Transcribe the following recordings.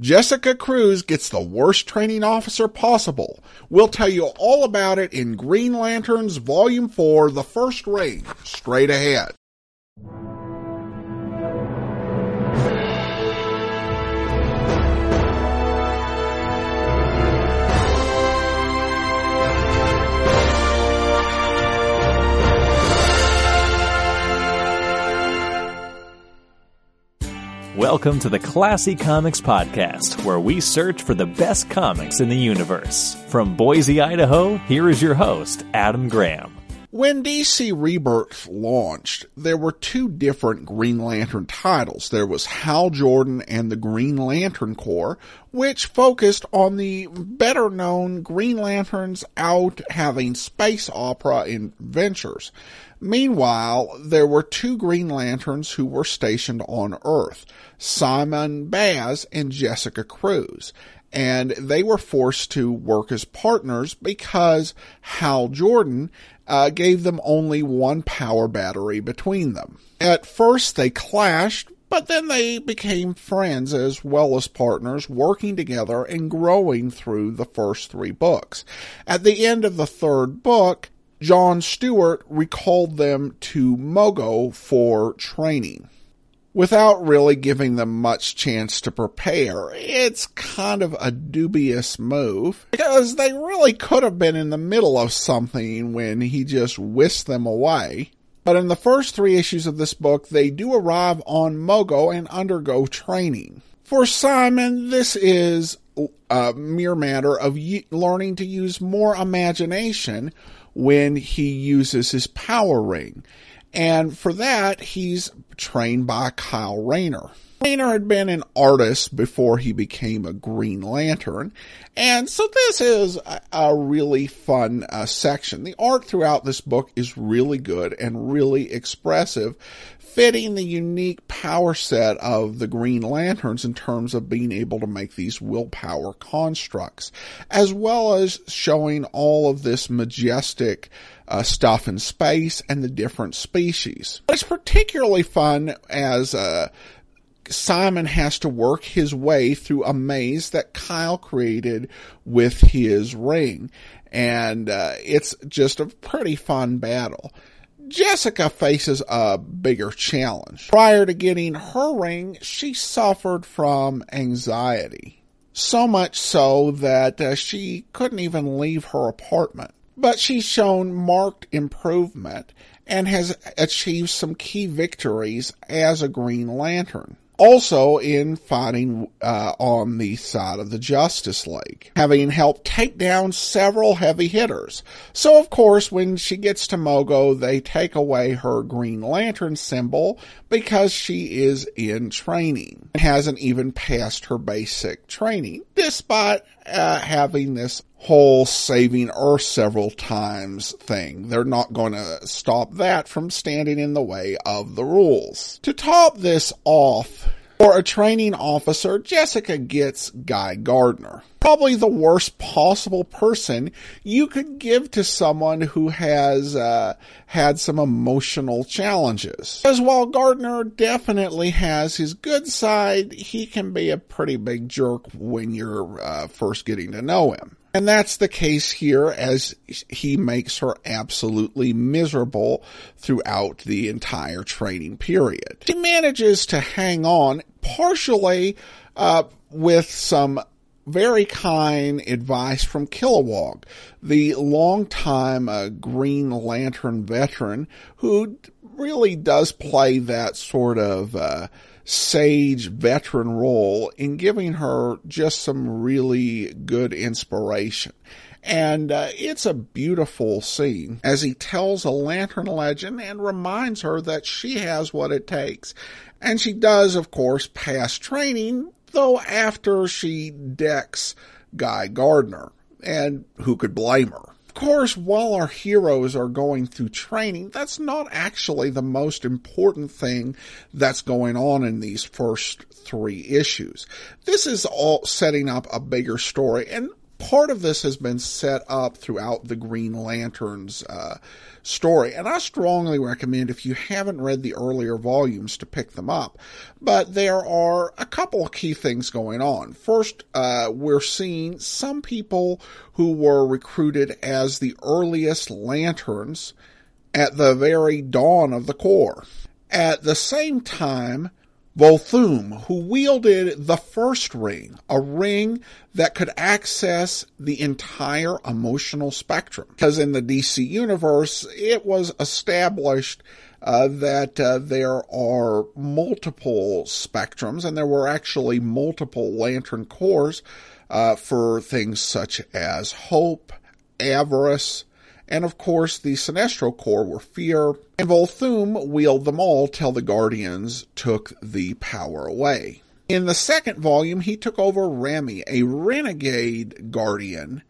Jessica Cruz gets the worst training officer possible. We'll tell you all about it in Green Lanterns Volume 4 The First Ring, straight ahead. Welcome to the Classy Comics Podcast, where we search for the best comics in the universe. From Boise, Idaho, here is your host, Adam Graham. When DC Rebirth launched, there were two different Green Lantern titles. There was Hal Jordan and the Green Lantern Corps, which focused on the better known Green Lanterns out having space opera adventures. Meanwhile, there were two Green Lanterns who were stationed on Earth, Simon Baz and Jessica Cruz and they were forced to work as partners because Hal Jordan uh, gave them only one power battery between them. At first, they clashed, but then they became friends as well as partners, working together and growing through the first three books. At the end of the third book, John Stewart recalled them to Mogo for training without really giving them much chance to prepare. It's kind of a dubious move because they really could have been in the middle of something when he just whisked them away. But in the first three issues of this book, they do arrive on Mogo and undergo training. For Simon, this is a mere matter of learning to use more imagination when he uses his power ring. And for that, he's trained by Kyle Rayner. Rayner had been an artist before he became a Green Lantern, and so this is a, a really fun uh, section. The art throughout this book is really good and really expressive, fitting the unique power set of the Green Lanterns in terms of being able to make these willpower constructs, as well as showing all of this majestic uh, stuff in space and the different species. It's particularly fun as uh, Simon has to work his way through a maze that Kyle created with his ring. And uh, it's just a pretty fun battle. Jessica faces a bigger challenge. Prior to getting her ring, she suffered from anxiety. So much so that uh, she couldn't even leave her apartment but she's shown marked improvement and has achieved some key victories as a Green Lantern. Also in fighting uh, on the side of the Justice League, having helped take down several heavy hitters. So of course, when she gets to Mogo, they take away her Green Lantern symbol because she is in training and hasn't even passed her basic training, despite uh, having this whole saving Earth several times thing. They're not going to stop that from standing in the way of the rules. To top this off, for a training officer, Jessica gets Guy Gardner. Probably the worst possible person you could give to someone who has uh, had some emotional challenges. As while Gardner definitely has his good side, he can be a pretty big jerk when you're uh, first getting to know him. And that's the case here as he makes her absolutely miserable throughout the entire training period. She manages to hang on partially uh, with some very kind advice from Kilowog, the longtime uh, Green Lantern veteran who really does play that sort of uh, sage veteran role in giving her just some really good inspiration. And uh, it's a beautiful scene as he tells a lantern legend and reminds her that she has what it takes. And she does, of course, pass training, though after she decks Guy Gardner. And who could blame her? Of course, while our heroes are going through training, that's not actually the most important thing that's going on in these first three issues. This is all setting up a bigger story and part of this has been set up throughout the Green Lanterns uh, story, and I strongly recommend if you haven't read the earlier volumes to pick them up. But there are a couple of key things going on. First, uh, we're seeing some people who were recruited as the earliest lanterns at the very dawn of the Corps. At the same time, Volthoom, who wielded the first ring, a ring that could access the entire emotional spectrum. Because in the DC universe, it was established uh, that uh, there are multiple spectrums, and there were actually multiple Lantern Corps uh, for things such as hope, avarice, and of course the Sinestro Corps were fear, and Volthoom wielded them all till the Guardians took the power away. In the second volume, he took over Rami, a renegade Guardian,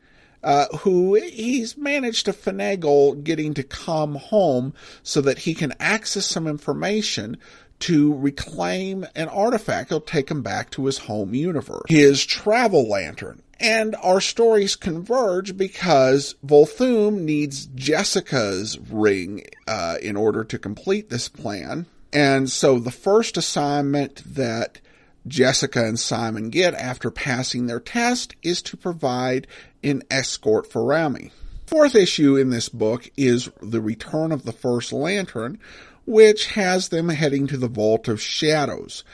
uh, who he's managed to finagle getting to come home so that he can access some information to reclaim an artifact that'll take him back to his home universe. His travel lantern. And our stories converge because Volthoom needs Jessica's ring uh, in order to complete this plan. And so the first assignment that Jessica and Simon get after passing their test is to provide an escort for Rami. Fourth issue in this book is the return of the first lantern, which has them heading to the Vault of Shadows.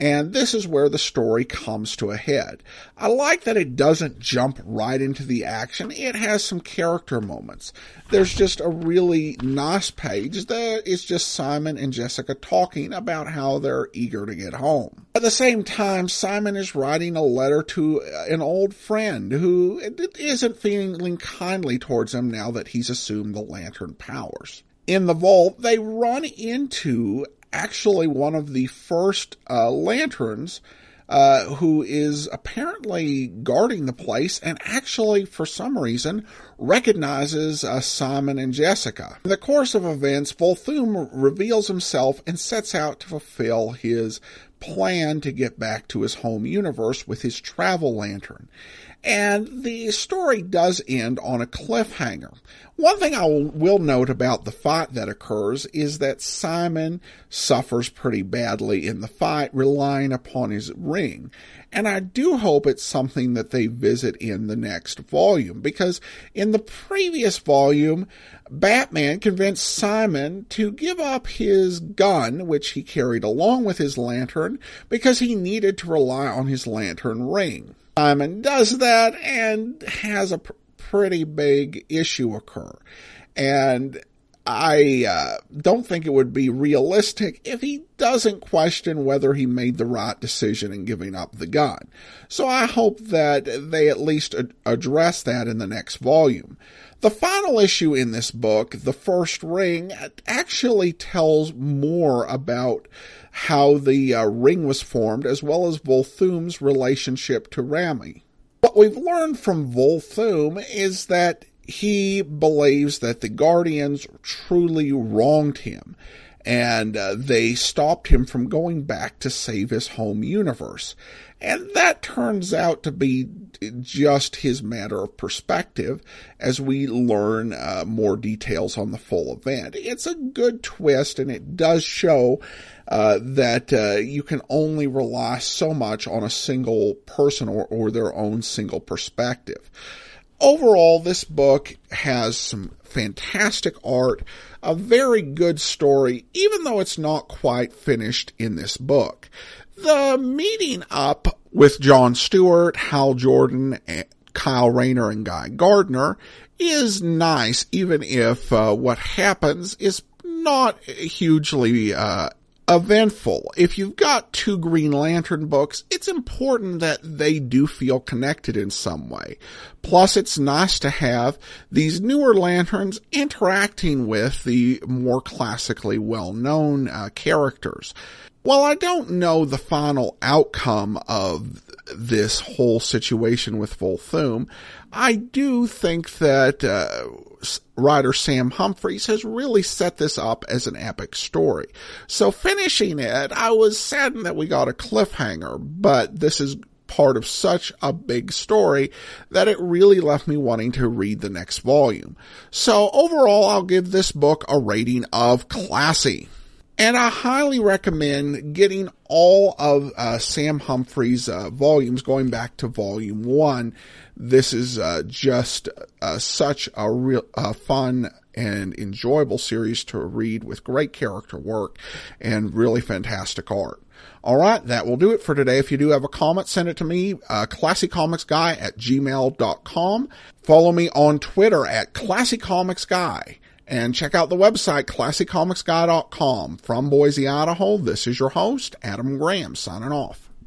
And this is where the story comes to a head. I like that it doesn't jump right into the action. It has some character moments. There's just a really nice page that is just Simon and Jessica talking about how they're eager to get home. At the same time, Simon is writing a letter to an old friend who isn't feeling kindly towards him now that he's assumed the lantern powers in the vault, they run into actually one of the first uh, lanterns uh, who is apparently guarding the place and actually, for some reason, recognizes uh, Simon and Jessica. In the course of events, Volthoom reveals himself and sets out to fulfill his plan to get back to his home universe with his travel lantern. And the story does end on a cliffhanger. One thing I will note about the fight that occurs is that Simon suffers pretty badly in the fight, relying upon his ring. And I do hope it's something that they visit in the next volume, because in the previous volume, Batman convinced Simon to give up his gun, which he carried along with his lantern, because he needed to rely on his lantern ring. Simon does that and has a pr- pretty big issue occur. And I uh, don't think it would be realistic if he doesn't question whether he made the right decision in giving up the gun. So I hope that they at least ad- address that in the next volume. The final issue in this book, The First Ring, actually tells more about how the uh, ring was formed, as well as Volthoom's relationship to Rami. What we've learned from Volthoom is that he believes that the Guardians truly wronged him, and uh, they stopped him from going back to save his home universe. And that turns out to be just his matter of perspective as we learn uh, more details on the full event. It's a good twist and it does show uh, that uh, you can only rely so much on a single person or, or their own single perspective. Overall, this book has some fantastic art, a very good story, even though it's not quite finished in this book. The meeting up with John Stewart, Hal Jordan, Kyle Rayner, and Guy Gardner is nice, even if uh, what happens is not hugely uh, eventful. If you've got two Green Lantern books, it's important that they do feel connected in some way. Plus, it's nice to have these newer lanterns interacting with the more classically well-known uh, characters. While I don't know the final outcome of this whole situation with Volthoom, I do think that uh, writer Sam Humphries has really set this up as an epic story. So finishing it, I was saddened that we got a cliffhanger, but this is part of such a big story that it really left me wanting to read the next volume. So overall, I'll give this book a rating of classy. And I highly recommend getting all of uh, Sam Humphries' uh, volumes going back to volume one. This is uh, just uh, such a real fun and enjoyable series to read with great character work and really fantastic art. All right, that will do it for today. If you do have a comment, send it to me, uh, classycomicsguy at gmail.com. Follow me on Twitter at classycomicsguy. And check out the website, classycomicsguy.com. From Boise, Idaho, this is your host, Adam Graham, signing off.